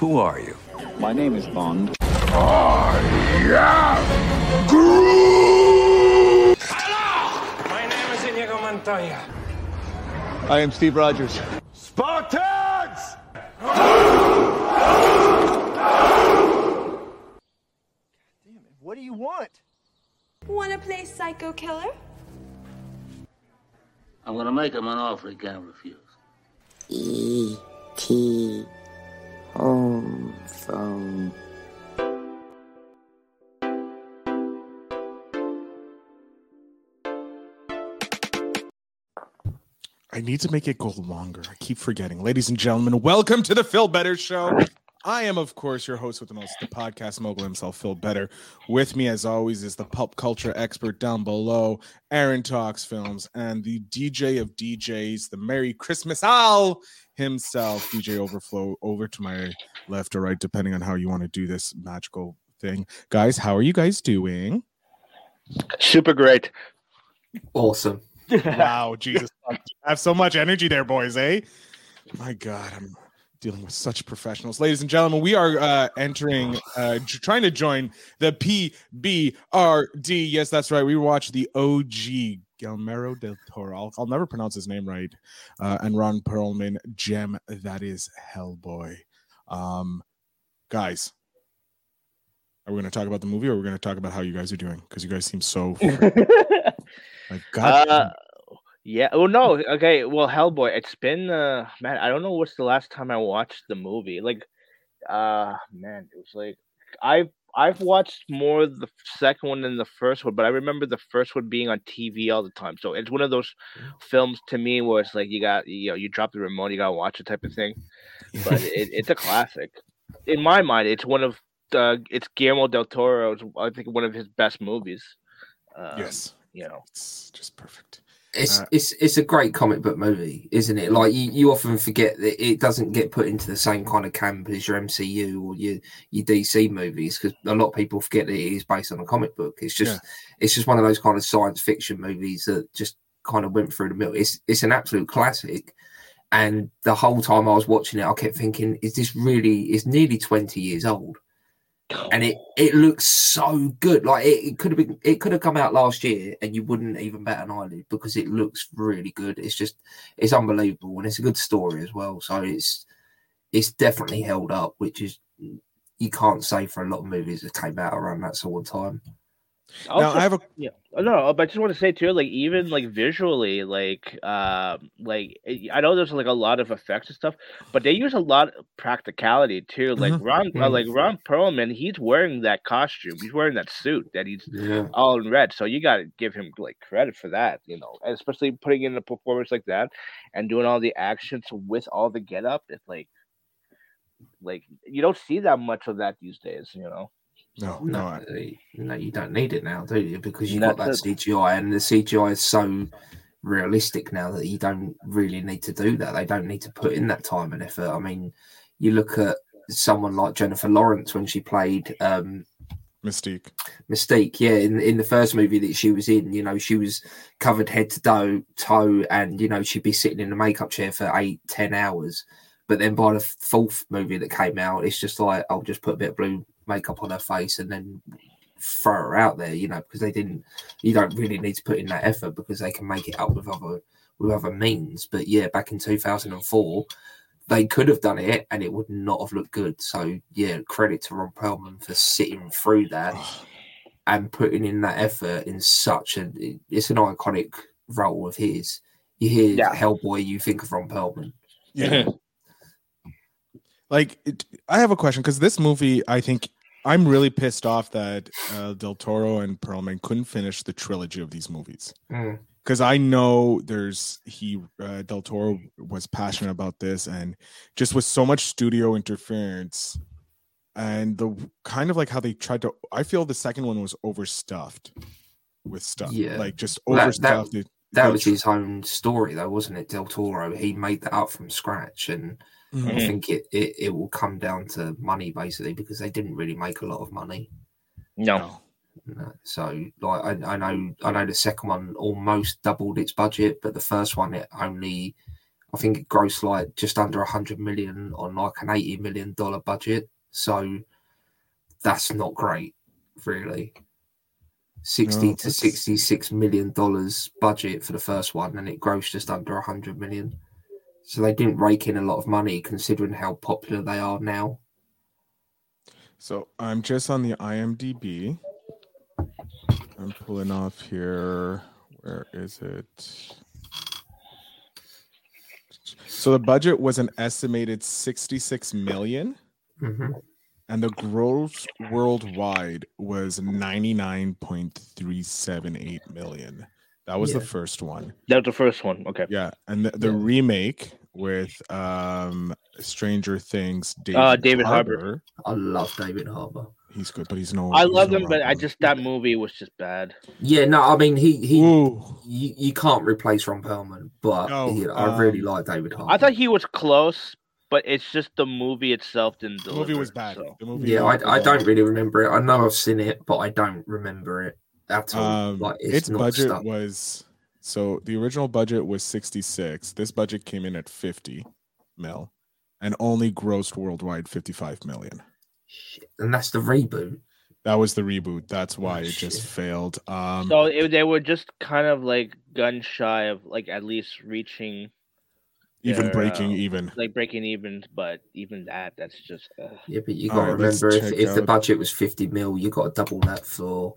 Who are you? My name is Bond. I am Groot! Hello! My name is Inigo Montoya. I am Steve Rogers. Spartans! What do you want? Wanna play psycho killer? I'm gonna make him an offer he can't refuse. E.T. I need to make it go longer. I keep forgetting. Ladies and gentlemen, welcome to the Phil Better Show. I am, of course, your host with the most, the podcast mogul himself, Phil Better. With me, as always, is the pop culture expert down below, Aaron Talks Films, and the DJ of DJs, the Merry Christmas Al himself, DJ Overflow, over to my left or right, depending on how you want to do this magical thing. Guys, how are you guys doing? Super great. Awesome. Wow, Jesus. I have so much energy there, boys, eh? My God, I'm dealing with such professionals. Ladies and gentlemen, we are uh, entering, uh, trying to join the PBRD. Yes, that's right. We watched the OG Guillermo del Toro. I'll, I'll never pronounce his name right. Uh, and Ron Perlman gem that is Hellboy. Um, guys, are we going to talk about the movie or are we going to talk about how you guys are doing? Because you guys seem so. like, God. Yeah. Oh no. Okay. Well, Hellboy. It's been uh man. I don't know what's the last time I watched the movie. Like, uh, man, it was like I've I've watched more the second one than the first one, but I remember the first one being on TV all the time. So it's one of those films to me where it's like you got you know you drop the remote, you gotta watch it type of thing. But it, it's a classic. In my mind, it's one of uh, it's Guillermo del Toro's I think one of his best movies. Um, yes. You know, it's just perfect. It's Uh, it's it's a great comic book movie, isn't it? Like you, you often forget that it doesn't get put into the same kind of camp as your MCU or your your DC movies because a lot of people forget that it is based on a comic book. It's just it's just one of those kind of science fiction movies that just kind of went through the mill. It's it's an absolute classic. And the whole time I was watching it, I kept thinking, is this really it's nearly 20 years old? And it it looks so good. Like it, it could have been, it could have come out last year, and you wouldn't even bat an eyelid because it looks really good. It's just, it's unbelievable, and it's a good story as well. So it's, it's definitely held up, which is you can't say for a lot of movies that came out around that sort of time. Now, I have a yeah. Oh, No, but I just want to say too, like even like visually, like um, like I know there's like a lot of effects and stuff, but they use a lot of practicality too. Like Mhm. Ron, uh, Mhm. like Ron Perlman, he's wearing that costume, he's wearing that suit that he's Yeah. all in red. So you got to give him like credit for that, you know, and especially putting in a performance like that and doing all the actions with all the get up. It's like, like you don't see that much of that these days, you know. No, no. No, no, you don't need it now, do you? Because you've That's got that it. CGI, and the CGI is so realistic now that you don't really need to do that. They don't need to put in that time and effort. I mean, you look at someone like Jennifer Lawrence when she played um, Mystique. Mystique, yeah, in in the first movie that she was in, you know, she was covered head to toe, toe, and you know, she'd be sitting in a makeup chair for eight, ten hours. But then by the fourth movie that came out, it's just like I'll just put a bit of blue makeup on her face and then throw her out there, you know, because they didn't. You don't really need to put in that effort because they can make it up with other with other means. But yeah, back in two thousand and four, they could have done it and it would not have looked good. So yeah, credit to Ron Perlman for sitting through that and putting in that effort in such a it's an iconic role of his. You hear Yeah. Hellboy, you think of Ron Perlman. Yeah. like, it, I have a question because this movie, I think I'm really pissed off that uh, Del Toro and Perlman couldn't finish the trilogy of these movies. because I know there's he uh, Del Toro was passionate about this and just with so much studio interference and the kind of like how they tried to I feel the second one was overstuffed with stuff Yeah. like just Well, that- overstuffed That was his own story, though, wasn't it? Del Toro, he made that up from scratch, and I Mhm. think it, it it will come down to money basically because they didn't really make a lot of money. No. No. So, like, I, I know, I know the second one almost doubled its budget, but the first one it only I think it grossed like just under a hundred million on like an eighty million dollar budget. So that's not great, really. Sixty No, to sixty-six million dollars budget for the first one, and it grossed just under a hundred million. So they didn't rake in a lot of money, considering how popular they are now. So I'm just on the IMDb. I'm pulling off here. Where is it? So the budget was an estimated 66 million, hmm and the gross worldwide was 99.378 million. That was the first one. That was the first one. Okay. Yeah, and the, the Yeah. remake with um Stranger Things. David, Uh, David Harbour. I love David Harbour. He's good, but he's no. I he's love no him, but I just that movie was just bad. Yeah, no, I mean he he Ooh. you, you can't replace Ron Perlman, but No, you know, I really um, like David Harbour. I thought he was close, but it's just the movie itself didn't The movie was bad. so. The movie. yeah, I, I don't really remember it. I know I've seen it, but I don't remember it at all. Um, like its, it's, not budget stuck. was so the original budget was 66. This budget came in at 50 mil, and only grossed worldwide 55 million. Shit. and that's the reboot. That was the reboot. That's why Oh, it just failed. Um, So it, they were just kind of like gun shy of like at least reaching even their, breaking uh, even. like breaking even, but even that, that's just uh, Yeah, but you got to right, remember if, check if the budget was fifty mil, you got to double that for.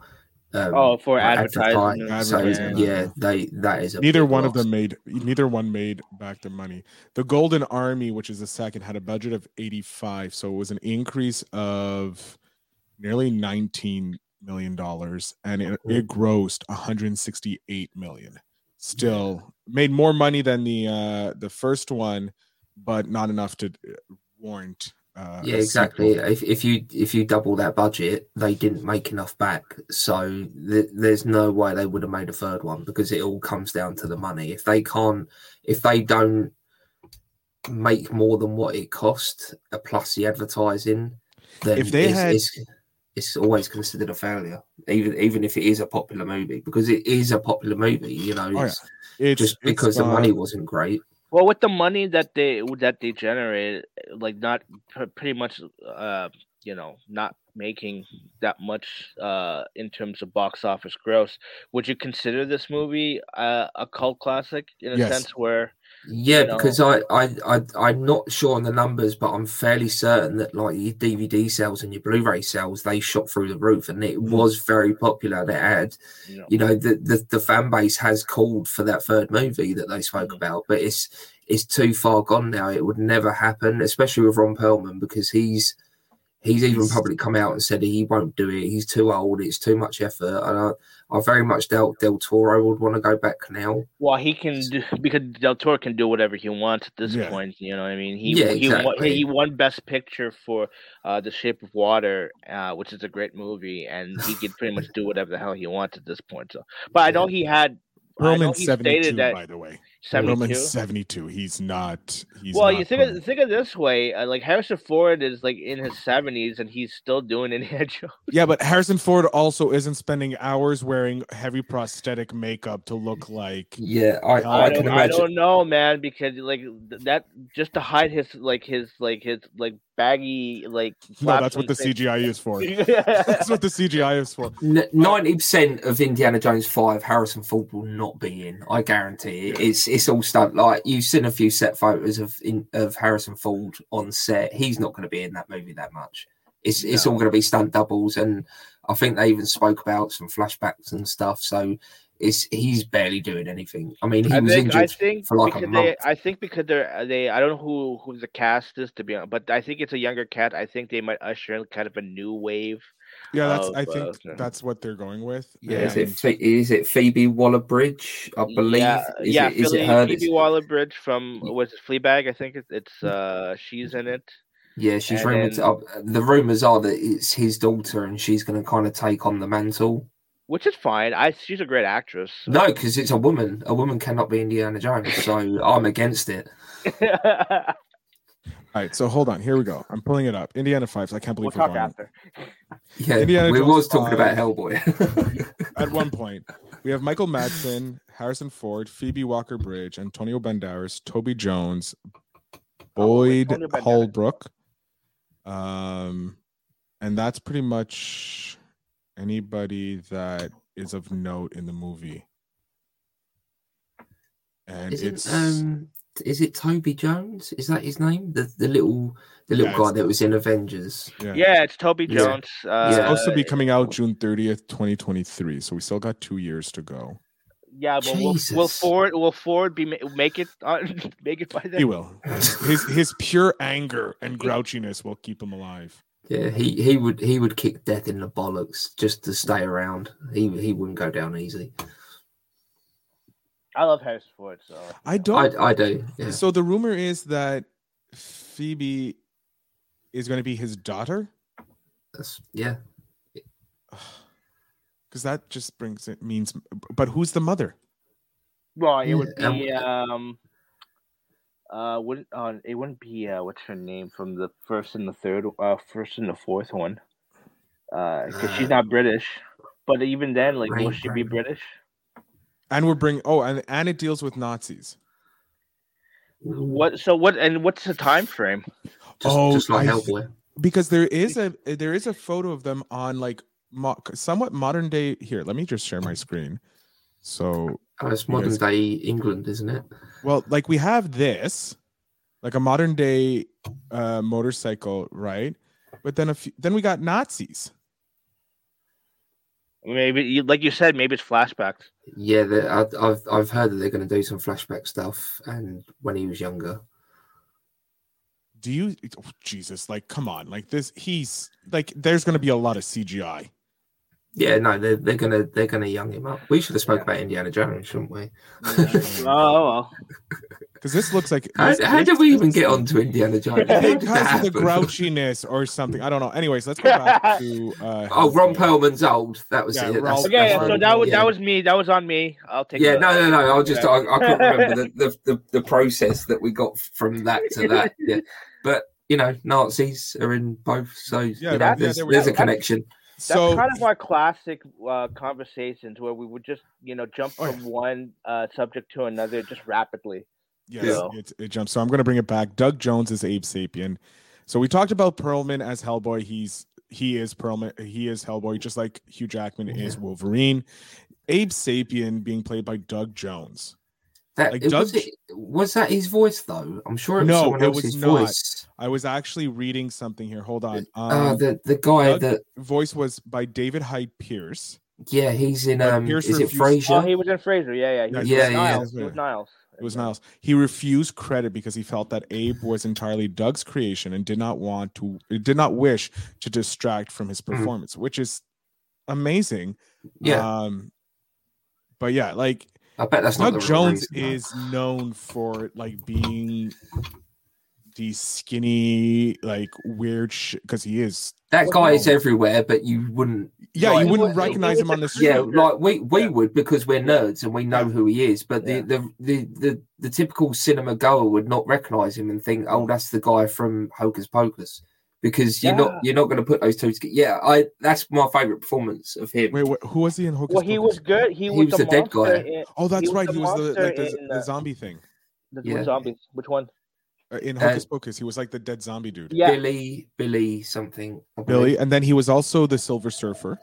Um, oh for like advertising. So Advertising, yeah, yeah. they that is a Neither big one of them made. Neither one made back their money. The Golden Army, which is the second, had a budget of 85, so it was an increase of nearly 19 million dollars, and it, it grossed 168 million. Still made more money than the uh the first one, but not enough to uh, warrant. Uh, Yeah, exactly. sequel. If if you if you double that budget, they didn't make enough back. So th- there's no way they would have made a third one because it all comes down to the money. If they can't, if they don't make more than what it cost, uh, plus the advertising, then If they it's, had- it's, it's always considered a failure, even even if it is a popular movie, because it is a popular movie. You know, Oh, yeah. it's It's just because the money uh, wasn't great. Well, with the money that they that they generate, like not pretty much, uh, you know, not making that much uh in terms of box office gross, would you consider this movie uh, a cult classic in a Yes. sense where? Yeah, you know. because I, I, I, I'm not sure on the numbers, but I'm fairly certain that like your DVD sales and your Blu-ray sales, they shot through the roof, and it Mhm. was very popular. They had, You know, you know, the, the the fan base has called for that third movie that they spoke Mhm. about, but it's it's too far gone now. It would never happen, especially with Ron Perlman, because he's he's even He's- probably come out and said he won't do it. He's too old. It's too much effort, and I, I very much doubt Del Toro would want to go back now. well, he can do because Del Toro can do whatever he wants at this Yeah. point. You know, what I mean, he Yeah, he won, exactly. he won Best Picture for uh, The Shape of Water, uh, which is a great movie, and he can pretty much do whatever the hell he wants at this point. So, but I know he had. Roman know 72, by the way. 72. Perlman's 72. He's not. He's well, not you think of, think of this way: uh, like Harrison Ford is like in his seventies, and he's still doing Indiana Jones. Yeah, but Harrison Ford also isn't spending hours wearing heavy prosthetic makeup to look like. Yeah, I, I I, I, can don't, I don't know, man, because like th- that just to hide his like his like his like baggy like. No, that's what the CGI is for. That's what the CGI is for. Ninety percent of Indiana Jones Five, Harrison Ford will not be in. I guarantee it. It's it's all stunt. Like you've seen a few set photos of in, of Harrison Ford on set. He's not going to be in that movie that much. It's it's all going to be stunt doubles, and I think they even spoke about some flashbacks and stuff. So it's he's barely doing anything. I mean, he I was think, I injured think for like a because month. they, I think because they're they, I don't know who who the cast is to be honest, but I think it's a younger cat. I think they might usher in kind of a new wave. Yeah, that's. of, I uh, think yeah. that's what they're going with. yeah, is it and- Phe- is it Phoebe Waller Bridge? I believe. Yeah, is yeah, it, is Philly, it her? Phoebe Waller Bridge from was it Fleabag? I think it, it's uh she's in it. Yeah, she's And rumored. then- uh, the rumors are that it's his daughter, and she's going to kind of take on the mantle. Which is fine. I she's a great actress. No, because it's a woman. A woman cannot be Indiana Jones, so I'm against it. All right, so hold on. Here we go. I'm pulling it up. Indiana Fives. I can't we'll believe we're talk going. after. Yeah, Indiana we Jones was talking about. Hellboy. At one point, we have Michael Madsen, Harrison Ford, Phoebe Waller Bridge, Antonio Banderas, Toby Jones, Boyd Antonio Banderas. Holbrook. Um, and that's pretty much anybody that is of note in the movie. And Isn't, it's um, is it Toby Jones? Is that his name? The the little the little Yeah, guy that was in Avengers. yeah. Yeah, it's Toby Yeah. Jones. Uh, Yeah. supposed to be coming out June 30th, 2023. So we still got two years to go. Yeah, but will, will Jesus. Ford will Ford be make it uh, make it by then? He will. His his pure anger and grouchiness will keep him alive. Yeah, he, he would he would kick death in the bollocks just to stay around. He he wouldn't go down easy. I love Harrison Ford, so I don't. I I do. Yeah. So the rumor is that Phoebe is going to be his daughter, That's yeah. because that just brings it means. But who's the mother? well, it would Yeah, be um, uh, wouldn't uh, it wouldn't be uh, what's her name from the first and the third, uh, first and the fourth one, uh, because she's Uh, not British. But even then, like, will Right, she be. British? And we're bringing. Oh, and and it deals with Nazis. What? So what? And what's the time frame? Just, Oh, just like I Hellboy. because there is a there is a photo of them on like mo- somewhat modern day. Here, let me just share my screen. So Oh, it's modern guys- day England, isn't it? Well, like we have this, like a modern day uh, motorcycle, right? But then a few, then we got Nazis. Maybe, you, like you said, maybe it's flashbacks. Yeah, the- I- I've I've heard that they're going to do some flashback stuff, and when he was younger. Do you? Oh, Jesus, like come on, like this. He's like, there's going to be a lot of CGI. Yeah, no, they're they're gonna they're gonna young him up. We should have spoke about Indiana Jones, shouldn't we? oh well. Because this looks like How, how did we even get onto Indiana Jones? How did that because of the grouchiness or something. I don't know. Anyways, let's go back to. Uh, Oh, Ron Perlman's old. That was Yeah, it. That's, Ralph- Okay, that's so right. that was yeah. that was me. That was on me. I'll take. Yeah, the- no, no, no. I'll just I, Yeah. I couldn't remember the, the, the, the process that we got from that to that. Yeah, but you know, Nazis are in both, so you Yeah, know, that- there's, yeah, there there's a was- connection. That's So kind of our classic uh, conversations where we would just, you know, jump Oh, from one uh, subject to another just rapidly. Yes, Yeah. it, it jumps. So I'm going to bring it back. Doug Jones is Abe Sapien. So we talked about Perlman as Hellboy. He's he is Perlman. He is Hellboy, just like Hugh Jackman is Wolverine. Abe Sapien being played by Doug Jones. That Like it, was, it, was that his voice though? I'm sure it was No, someone it else's was not. voice. I was actually reading something here. Hold on. Um, uh, the the guy Doug- that voice was by David Hyde Pierce. yeah, he's in um Pierce is it refused- Frasier? Oh, he was in Frasier. Yeah, yeah. He was Yeah, with yeah, Niles. that's was. Niles. It was Niles. He refused credit because he felt that Abe was entirely Doug's creation and did not want to, did not wish to distract from his Mhm. performance, which is amazing. yeah, Um, but yeah, like I bet that's not Doug the Jones reason, though. is known for like being the skinny, like weird shit because he is. that Well, guy is everywhere, but you wouldn't. Yeah, Like, you wouldn't was- recognize him on the creep. Yeah, like we we Yeah. would because we're nerds and we know Yeah. who he is. But the, Yeah. the, the the the typical cinema goer would not recognize him and think, "Oh, that's the guy from Hocus Pocus," because you're Yeah. not you're not going to put those two together. Yeah, I that's my favorite performance of him. Wait, what, who was he in Hocus Well, he Pocus? was good. He, He was, was the the dead guy. In, Oh, that's was right. the He was the monster like the, the the- zombie thing the, Yeah. the zombies. Which one? Uh, in Uh, Hocus Pocus. He was like the dead zombie dude. Yeah. Billy Billy something. Billy, and then he was also the Silver Surfer.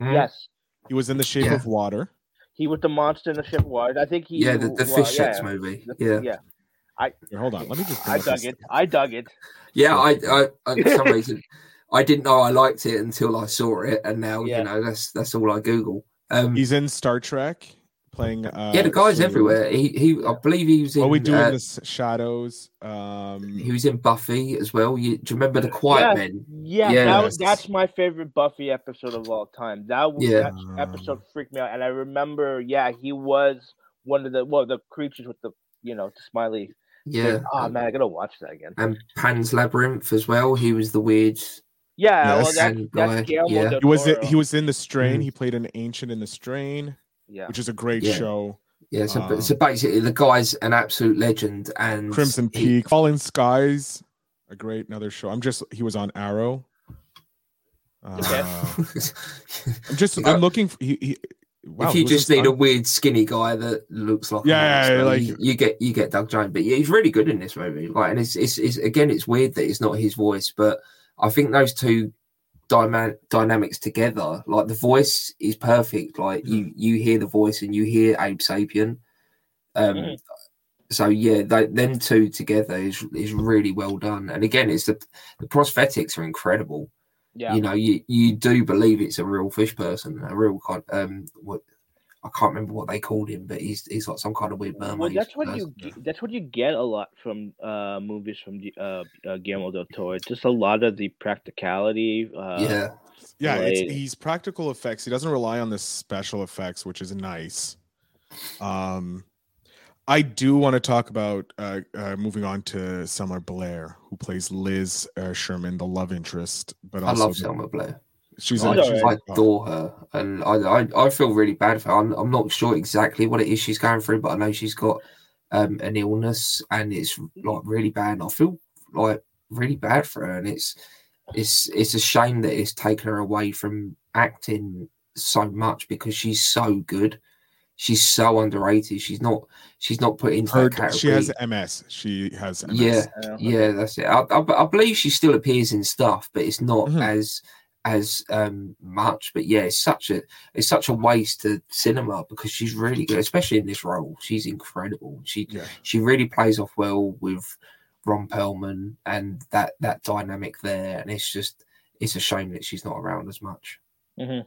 Hmm? Yes. He was in The Shape Yeah. of Water. He was the monster in the Shape of Water. I think he. Yeah, the, the well, fish yeah, sets movie. the- Yeah, yeah. Here, hold on. Let me just. bring I dug this- it. I dug it. yeah. I, I, I for some reason I didn't know I liked it until I saw it, and now Yeah. you know that's that's all I Google. Um, He's in Star Trek, playing. Uh, yeah, the guy's Sulu. everywhere. He he. I believe he was in. What we do uh, in the shadows. Um, He was in Buffy as well. You, do you remember the Quiet Yeah. Men? Yeah, Yeah. that was, that's my favorite Buffy episode of all time. That was Yeah. that episode freaked me out, and I remember, yeah, he was one of the well, the creatures with the you know the smiley. Yeah. Oh man, I gotta watch that again. And Pan's Labyrinth as well. He was the weird. Yeah, Yes. that's, And that's guy, Guillermo yeah. del he was Toro. he was in the Strain. Mhm. He played an ancient in the Strain, yeah. which is a great Yeah. show. Yeah. So, Um, so basically, the guy's an absolute legend. And Crimson he- Peak, Falling Skies, a great another show. I'm just he was on Arrow. Okay. Uh, I'm just I'm looking for he, he wow, if you just need a weird skinny guy that looks like a Yeah, yeah, like- you, you get you get Doug Jones, but yeah, he's really good in this movie. Like, and it's, it's it's again, it's weird that it's not his voice, but I think those two dyma- dynamics together, like the voice is perfect. Like you you hear the voice and you hear Abe Sapien. Um, Mhm. so yeah, they, them two together is is really well done. And again, it's the the prosthetics are incredible Yeah. you know you you do believe it's a real fish person a real kind um what i can't remember what they called him but he's he's like some kind of weird mermaid well, that's what you person. ge- that's what you get a lot from uh movies from the uh, uh Guillermo del Toro. Just a lot of the practicality. Uh, yeah Yeah, it's, Like- he's practical effects. He doesn't rely on the special effects, which is nice. Um, I do want to talk about uh, uh, moving on to Selma Blair, who plays Liz uh, Sherman, the love interest. But i love the- selma blair She's, Oh, a, she's I adore her, and I, I I feel really bad for her. I'm, I'm not sure exactly what it is she's going through, but I know she's got um, an illness, and it's like really bad. And I feel like really bad for her, and it's it's it's a shame that it's taken her away from acting so much because she's so good. She's so underrated. She's not she's not put into her, that category. she has MS. She has MS. Yeah, yeah, that's it. I, I, I believe she still appears in stuff, but it's not Mhm. as as um much. But yeah, it's such a it's such a waste to cinema because she's really good, especially in this role. She's incredible. She Yeah. she really plays off well with Ron Perlman and that that dynamic there. And it's just it's a shame that she's not around as much. mhm.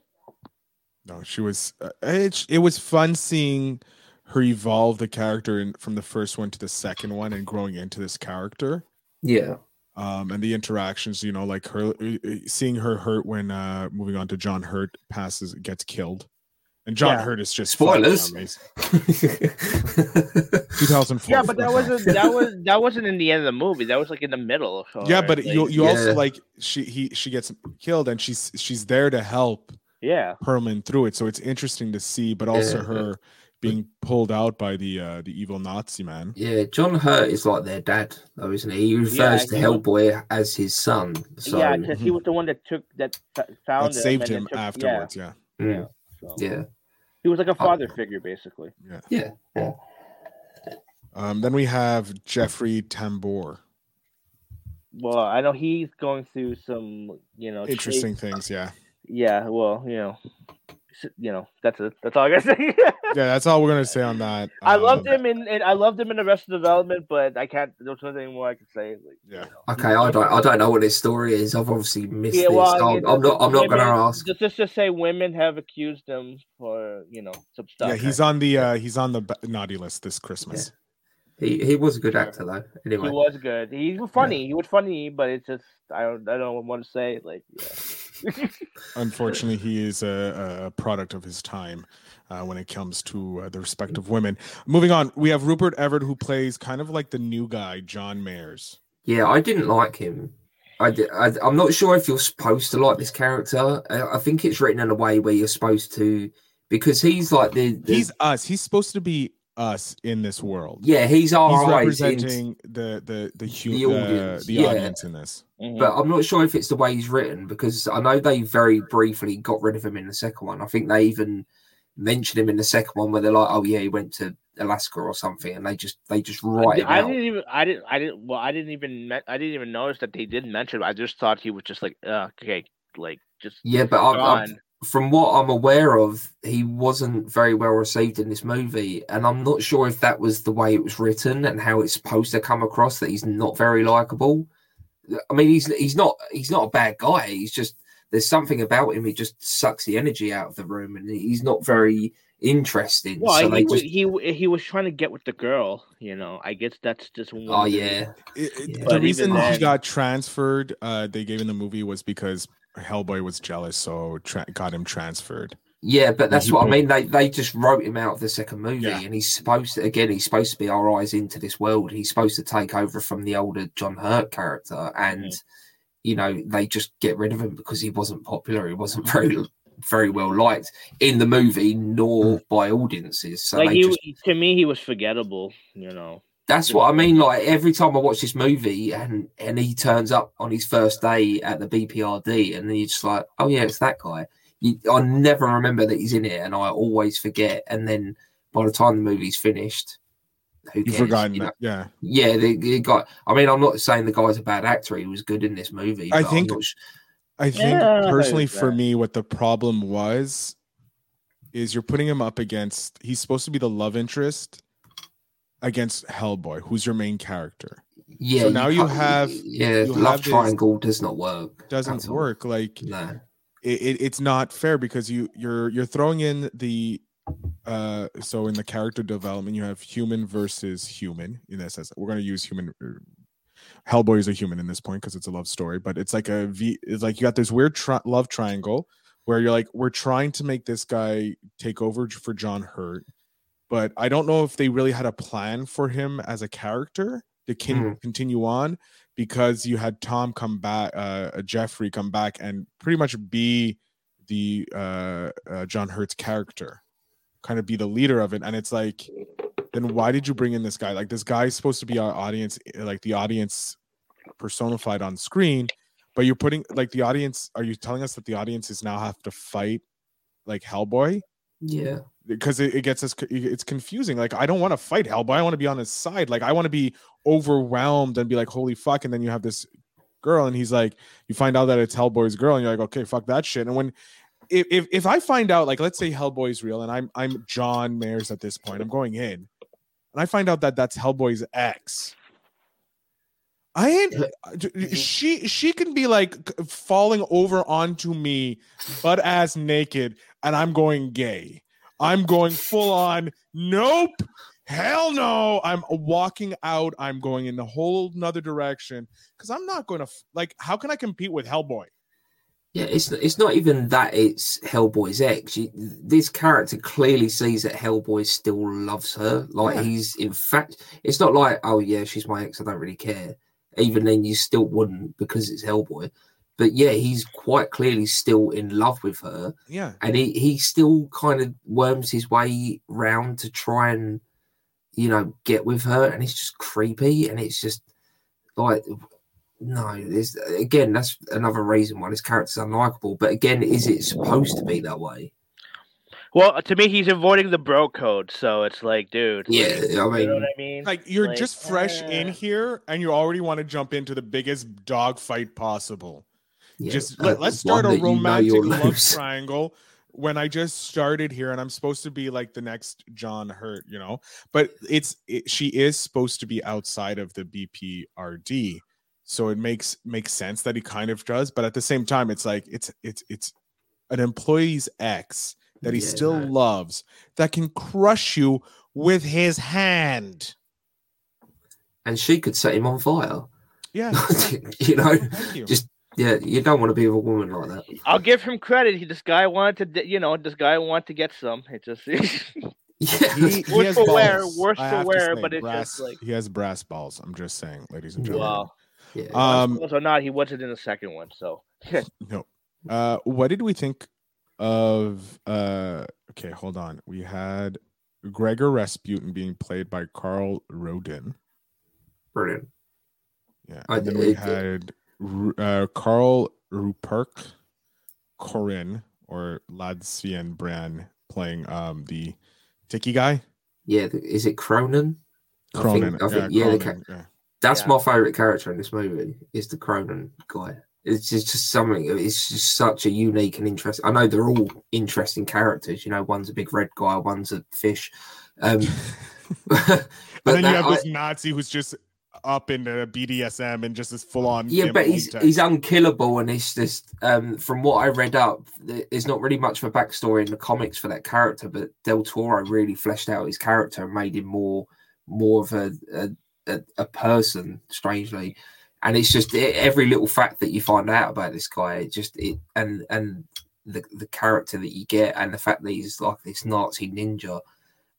No, she was. Uh, it, it was fun seeing her evolve the character in, from the first one to the second one and growing into this character. Yeah, um and the interactions you know like her uh, uh, seeing her hurt when uh moving on to john hurt passes gets killed and john Yeah. hurt is just Spoilers. 2004 Yeah, but that wasn't that was that wasn't in the end of the movie. That was like in the middle. Of yeah but like, you you also like she he she gets killed and she's she's there to help yeah. perlman through it so it's interesting to see but also Yeah. her being pulled out by the uh the evil nazi man yeah. John Hurt is like their dad, though, isn't he? He refers Yeah, to he Hellboy as his son. So yeah, because he was the one that took that f- found that him saved and him took- afterwards yeah Yeah, mm, yeah. So. yeah. He was like a father figure, basically. Yeah, yeah. um then we have jeffrey tambor Well, I know he's going through some, you know, tra- interesting things yeah Yeah, well, you know, you know, that's it. That's all I gotta say. yeah that's all we're gonna say on that I loved Um, him in, in, I loved him in the rest Arrested Development, but I can't. There's nothing more I can say. Like, Yeah. you know. Okay, I don't, I don't know what this story is. I've obviously missed Yeah, this. well, I'm, yeah, I'm not, I'm not going to women- ask. Just, just to say, women have accused him for, you know, some stuff. Yeah, he's on the uh he's on the naughty list this Christmas. He, he was a good actor though. He was good. He was funny. He was funny, but it's just I don't I don't want to say like yeah. Unfortunately, he is a, a product of his time uh, when it comes to uh, the respect of women. Moving on, we have Rupert Everett who plays kind of like the new guy, John Myers. yeah, I didn't like him. I, I, am not sure if you're supposed to like this character. I, I think it's written in a way where you're supposed to, because he's like the, the He's us. He's supposed to be us in this world. yeah, he's He's our eyes. in- representing the the the, hu- The the, audience, the yeah. audience in this. Mhm. but I'm not sure if it's the way he's written because I know they very briefly got rid of him in the second one. I think they even mentioned him in the second one where they're like, "Oh yeah, he went to Alaska or something," and they just they just write him I out. didn't even I didn't I didn't well I didn't even I didn't even notice that they did mention. it. I just thought he was just like uh, okay like just Yeah, but I, I, gone. From what I'm aware of, he wasn't very well received in this movie, and I'm not sure if that was the way it was written and how it's supposed to come across that he's not very likable. I mean, he's he's not he's not a bad guy. He's just there's something about him. He just sucks the energy out of the room, and he's not very interesting. Well, so he, they just he he was trying to get with the girl, you know. I guess that's just one oh of the- yeah, It- it- Yeah. The But reason even he got transferred, uh, they gave in the movie was because Hellboy was jealous, so tra- got him transferred. yeah. But that's what I mean. They they just wrote him out of the second movie, Yeah. and he's supposed to again. He's supposed to be our eyes into this world. He's supposed to take over from the older John Hurt character, and Mm-hmm. you know they just get rid of him because he wasn't popular. He wasn't very very well liked in the movie, nor by audiences. So like he just, to me he was forgettable, you know. That's what I mean. Like every time I watch this movie, and and he turns up on his first day at the BPRD, and he's just like, oh yeah, it's that guy. you, I never remember that he's in it, and I always forget. And then by the time the movie's finished, who You've cares? forgotten you know? that. Yeah. Yeah, the, the guy. I mean, I'm not saying the guy's a bad actor. He was good in this movie. I think- sh- I think Yeah, personally agree with for me, what the problem was is you're putting him up against he's supposed to be the love interest against Hellboy, who's your main character. yeah. So now you can't- have- yeah. you love have this- triangle does not work. Doesn't work. Like No. it, it, it's not fair because you you're you're throwing in the uh so in the character development you have human versus human in this sense we're going to use human er, hellboy is a human in this point because it's a love story but it's like a v it's like you got this weird tri- love triangle where you're like we're trying to make this guy take over for john hurt but i don't know if they really had a plan for him as a character to con- continue on because you had Tom come back, uh, Jeffrey come back and pretty much be the uh, uh, John Hurt's character, kind of be the leader of it. And it's like, then why did you bring in this guy? Like, this guy's supposed to be our audience, eh, like the audience personified on screen, but you're putting like the audience. Are you telling us that the audience is now have to fight like Hellboy? Yeah. Because it, it gets us it's confusing like i don't want to fight hellboy i want to be on his side like i want to be overwhelmed and be like holy fuck and then you have this girl and he's like you find out that it's hellboy's girl and you're like okay fuck that shit and when if if, i find out like let's say hellboy's real and i'm i'm john myers at this point i'm going in and i find out that that's hellboy's ex I ain't. Mm-hmm. She she can be like falling over onto me, butt ass naked, and I'm going gay. I'm going full on. Nope. Hell no. I'm walking out. I'm going in a whole nother direction because I'm not going to like. How can I compete with Hellboy? Yeah, it's it's not even that it's Hellboy's ex. You, this character clearly sees that Hellboy still loves her. Like Yeah. he's in fact, it's not like oh yeah, she's my ex. I don't really care. Even then, you still wouldn't because it's Hellboy. But yeah, he's quite clearly still in love with her, Yeah. and he he still kind of worms his way round to try and you know get with her, and it's just creepy, and it's just like no, there's again that's another reason why this character's unlikable. But again, is it supposed to be that way? Well, to me, he's avoiding the bro code, so it's like, dude. Yeah, like, I you know mean- what I mean? Like you're Like, just fresh in uh, here and you already want to jump into the biggest dog fight possible. Yeah, just let, us start a that you know romantic love triangle when I just started here and I'm supposed to be like the next John Hurt, you know. But it's it, she is supposed to be outside of the BPRD, so it makes makes sense that he kind of does. But at the same time, it's like it's it's it's an employee's ex that he Yeah, still loves that can crush you with his hand. and she could set him on fire. Yeah, you know, you. just yeah, you don't want to be with a woman like that. I'll give him credit. He, this guy wanted to, you know, this guy wanted to get some. It just Yeah, He- he Worse has for wear, worse I for to wear, say, but it's brass, just like- he has brass balls. I'm just saying, ladies and gentlemen. wow. yeah. Um, or not, he wasn't in the second one. So no. Uh, what did we think of? Uh, okay, hold on. We had Gregor Rasputin being played by Karel Roden. brilliant. Yeah, I- and then we it- had Ru- uh, Carl Ruperk Corin or Ladislav Beran playing um the Tiki guy. Yeah, th- is it Kroenen? I think- Kroenen. I think- yeah, yeah, the yeah. That's Yeah. my favorite character in this movie. Is the Kroenen guy. It's just, just something. It's just such a unique and interesting. I know they're all interesting characters. You know, one's a big red guy, one's a fish. Um, but and then you that- have I- this Nazi who's just up into BDSM and just this full on. yeah, but he's he's unkillable, and it's just um, from what I read up, th- there's not really much of a backstory in the comics for that character. But Del Toro really fleshed out his character and made him more more of a a, a, person, strangely. And it's just every little fact that you find out about this guy, it just it and and the the character that you get, and the fact that he's like this Nazi ninja.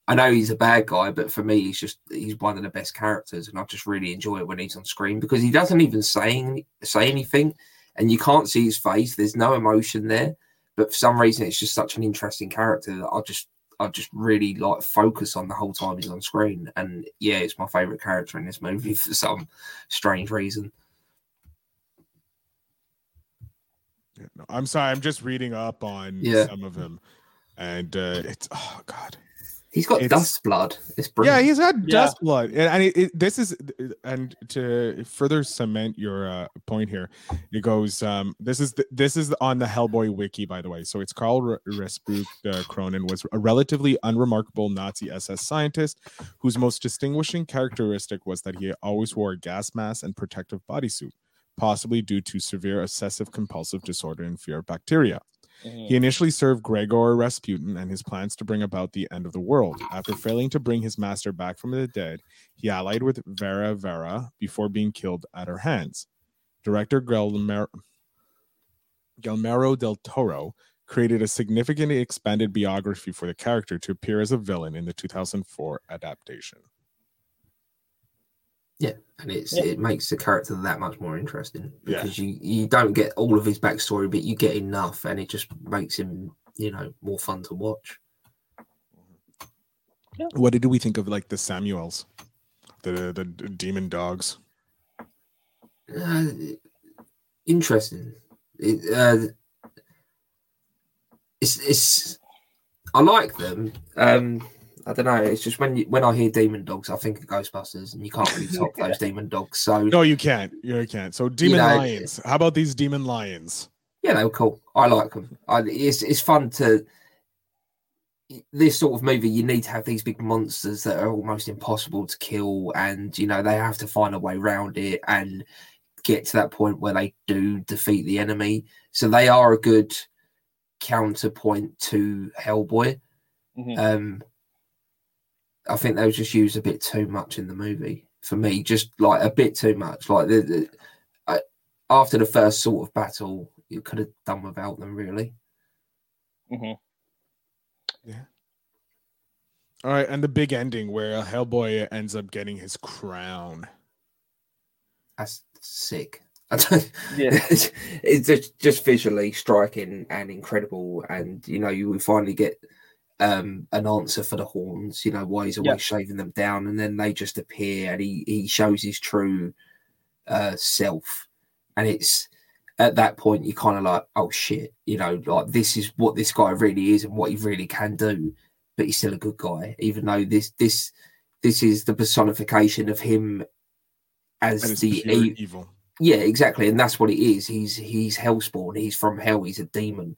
I know he's a bad guy, but for me, he's just he's one of the best characters, and I just really enjoy it when he's on screen because he doesn't even say any, say anything, and you can't see his face. There's no emotion there, but for some reason, it's just such an interesting character that I just I just really like focus on the whole time he's on screen. And yeah, it's my favorite character in this movie for some strange reason. I'm sorry. I'm just reading up on Yeah. some of them, and uh, it's oh god. He's got It's- dust blood. It's Yeah, brilliant. he's had Yeah. dust blood, and, and it, it, this is and to further cement your uh, point here, it goes. Um, this is the, this is on the Hellboy wiki, by the way. So it's Carl R- Respuck uh, Kroenen was a relatively unremarkable Nazi SS scientist whose most distinguishing characteristic was that he always wore a gas mask and protective bodysuit, possibly due to severe obsessive compulsive disorder and fear of bacteria. Mhm. He initially served Gregor Rasputin and his plans to bring about the end of the world. After failing to bring his master back from the dead, he allied with Varvara before being killed at her hands. Director Guillermo del Toro created a significantly expanded biography for the character to appear as a villain in the 2004 adaptation. Yeah, and it's Yeah. it makes the character that much more interesting Yeah. because you you don't get all of his backstory, but you get enough, and it just makes him you know more fun to watch. Yeah. What did we think of like the Sammaels, the the demon dogs? Uh, interesting. It, uh, it's it's I like them. Um, I don't know. It's just when you, when I hear demon dogs, I think of Ghostbusters, and you can't really top those demon dogs. So No, you can't. You can't. So demon know, lions. How about these demon lions? yeah, they were cool. I like them. I, it's it's fun to this sort of movie. You need to have these big monsters that are almost impossible to kill, and you know they have to find a way around it and get to that point where they do defeat the enemy. So they are a good counterpoint to Hellboy. Mhm. Um, I think they were just used a bit too much in the movie for me. Just like a bit too much. Like the, the I, after the first sort of battle, you could have done without them. Really, Mhm. All right, and the big ending where Hellboy ends up getting his crown. that's sick. Yeah. it's, it's just, just visually striking and incredible, and you know you will finally get um an answer for the horns. You know why he's always Yeah. shaving them down, and then they just appear, and he he shows his true uh self, and it's at that point you're kind of like, oh shit, you know, like this is what this guy really is and what he really can do, but he's still a good guy, even though this this this is the personification of him as the e- evil. yeah, exactly, and that's what it is. He's he's hellspawn. He's from hell. He's a demon,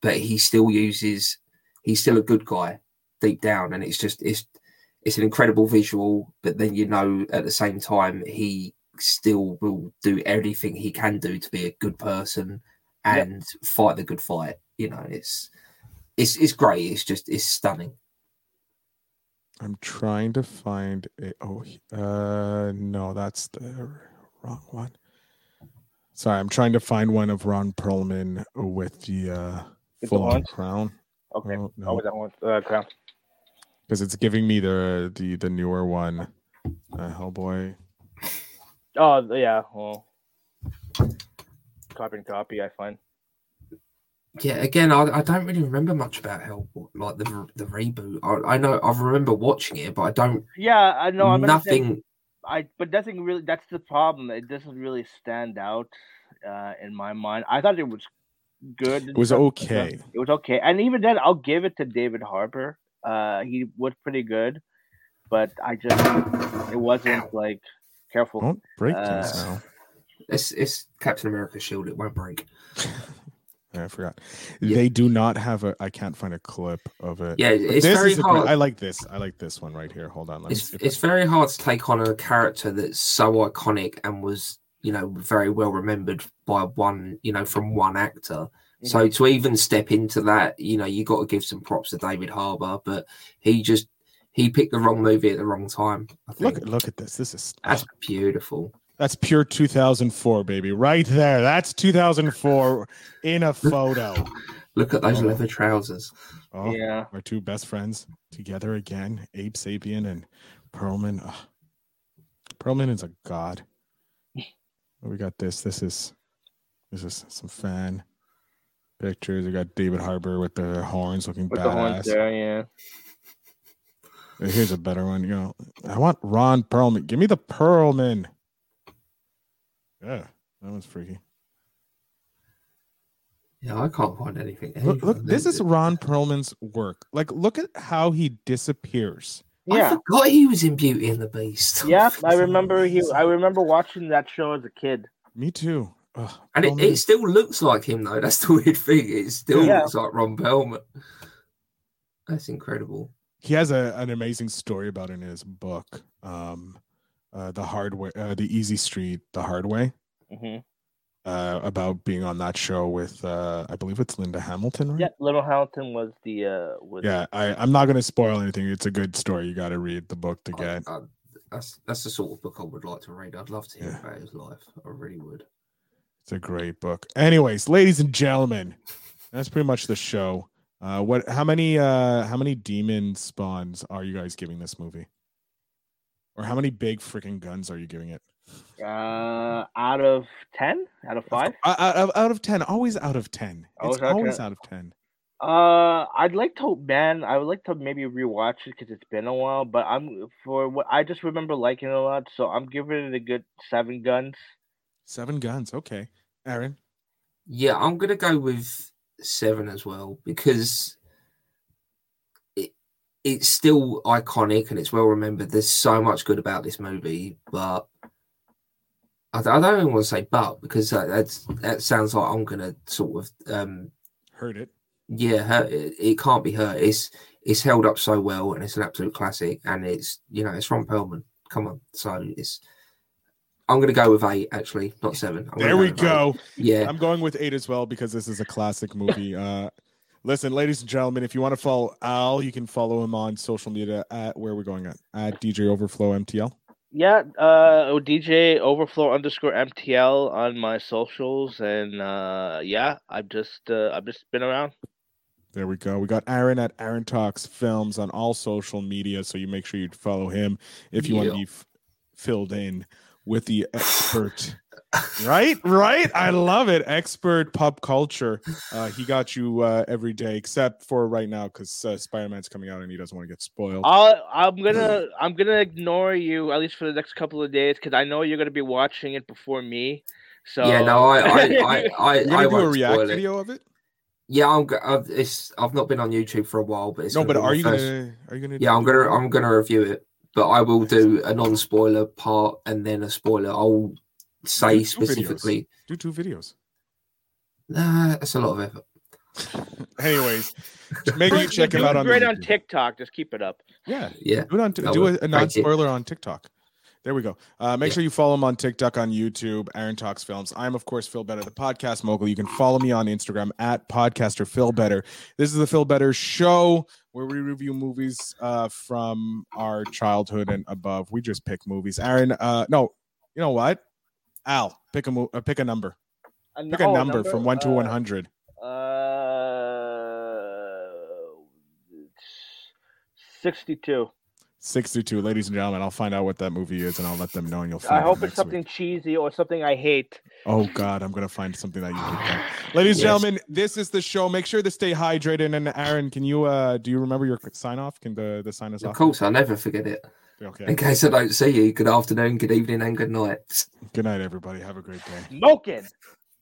but he still uses. He's still a good guy deep down, and it's just it's it's an incredible visual. But then you know at the same time he still will do everything he can do to be a good person and fight the good fight. You know, it's it's it's great. It's just it's stunning. I'm trying to find it. Oh, uh, no, that's the wrong one. Sorry, I'm trying to find one of Ron Perlman with the uh, full on crown Okay. Oh, Oh, no. with that one, uh, crown. because it's giving me the the the newer one, uh, Hellboy. Oh, yeah. Well, copy and copy. I find. Yeah, again, I, I don't really remember much about Hellboy, like the the reboot. I, I know I remember watching it, but I don't. Yeah, I know. I'm say- nothing. I but nothing really. That's the problem. It doesn't really stand out uh, in my mind. I thought it was good. It was stuff, okay. It was okay, and even then, I'll give it to David Harbour. Uh, he was pretty good, but I just it wasn't like careful. Don't break these Uh, now. It's it's Captain America shield. It won't break. Yeah, I forgot. Yeah. They do not have a. I can't find a clip of it. Yeah, it's this very is hard. I like this. I like this one right here. Hold on. Let me it's I... very hard to take on a character that's so iconic and was you know very well remembered by one you know from one actor. So Mm-hmm. to even step into that, you know, you got to give some props to David Harbour, but he just he picked the wrong movie at the wrong time. I think look. Look at this. This is that's beautiful. That's pure 2004, baby. Right there. That's 2004 in a photo. Look at those Oh. leather trousers. Oh, Yeah. our two best friends together again. Abe Sapien and Perlman. Ugh. Perlman is a god. We got this. This is this is some fan pictures. We got David Harbour with the horns looking With the horns badass. there, yeah. Here's a better one. You know, I want Ron Perlman. Give me the Perlman. Yeah, that one's freaky. Yeah, I can't find anything. Look, look this is Ron Perlman's work. Like, look at how he disappears. I Yeah, forgot he was in Beauty and the Beast. yeah. I remember he. I remember watching that show as a kid. Me too. Ugh, And it, it still looks like him though. That's the weird thing. It still Yeah. looks like Ron Perlman. That's incredible. he has a, an amazing story about it in his book. Um, uh, the hard way, uh, the Easy Street, the hard way. hmm Uh, about being on that show with, uh, I believe it's Linda Hamilton, right? Yeah, Linda Hamilton was the. uh was, Yeah, I, I'm not going to spoil anything. It's a good story. You got to read the book to I- get. I- that's that's the sort of book I would like to read. I'd love to hear Yeah. about his life. I really would. It's a great book. Anyways, ladies and gentlemen, that's pretty much the show. Uh, what? How many? Uh, how many demon spawns are you guys giving this movie? Or how many big freaking guns are you giving it? Uh, out of ten, out of five. Out, of, out of ten, always out of ten. Always It's out of always 10. out of ten. Uh, I'd like to, man. I would like to maybe rewatch it because it's been a while. But I'm for what I just remember liking it a lot, so I'm giving it a good seven guns. Seven guns. Okay, Aaron. Yeah, I'm gonna go with seven as well because it it's still iconic and it's well remembered. There's so much good about this movie, but I, I don't even want to say but because that that's, that sounds like I'm gonna sort of um Heard it. yeah hurt it, it can't be hurt. It's it's held up so well and it's an absolute classic and it's you know it's from Perlman. Come on, so it's. I'm gonna go with eight, actually, not seven. I'm There we with eight. go. Yeah, I'm going with eight as well because this is a classic movie. Uh, listen, ladies and gentlemen, if you want to follow Al, you can follow him on social media at where we're going at at DJ Overflow MTL. Yeah, uh, DJ Overflow underscore MTL on my socials, and uh, yeah, I've just uh, I've just been around. There we go. We got Aaron at Aaron Talks Films on all social media, so you make sure you follow him if you want to be f- filled in with the expert. Right, right. I love it. Expert pop culture. Uh, he got you uh, every day, except for right now because uh, Spider Man's coming out and he doesn't want to get spoiled. I'll, I'm gonna I'm gonna ignore you at least for the next couple of days because I know you're gonna be watching it before me. So yeah. No, I, I, I, I, You're I gonna do a react it. video of it? Yeah, I'm. I've, it's. I've not been on YouTube for a while, but it's No, but are you first- gonna? Are you gonna? Yeah, I'm gonna. I'm gonna review it, but I will do a non-spoiler part and then a spoiler. I'll say Do two videos. specifically. do two videos. Nah, that's a lot of effort. Anyways, make sure you check him out on great on TikTok. Just keep it up. Yeah, Yeah, do it on. T- I do a, a non-spoiler on TikTok. There we go. Uh, make Yeah. sure you follow him on TikTok, on YouTube, Aaron Talks Films. I'm, of course, Phil Better, the podcast mogul. You can follow me on Instagram at podcaster Phil Better. This is the Phil Better Show where we review movies uh, from our childhood and above. We just pick movies. Aaron, uh, no, you know what? Al, pick a uh, pick a number. Pick a Oh, number, from one to Uh, one hundred. Uh, sixty-two. 62 ladies and gentlemen i'll find out what that movie is and i'll let them know and you'll find I hope it's something week. cheesy or something I hate. oh god i'm gonna find something that you hate ladies and Yes. gentlemen this is the show make sure to stay hydrated and aaron can you uh do you remember your sign off can the the sign us of off course. I'll never forget it. Okay In case I don't see you, good afternoon, good evening, and good night. good night everybody have a great day Smoking.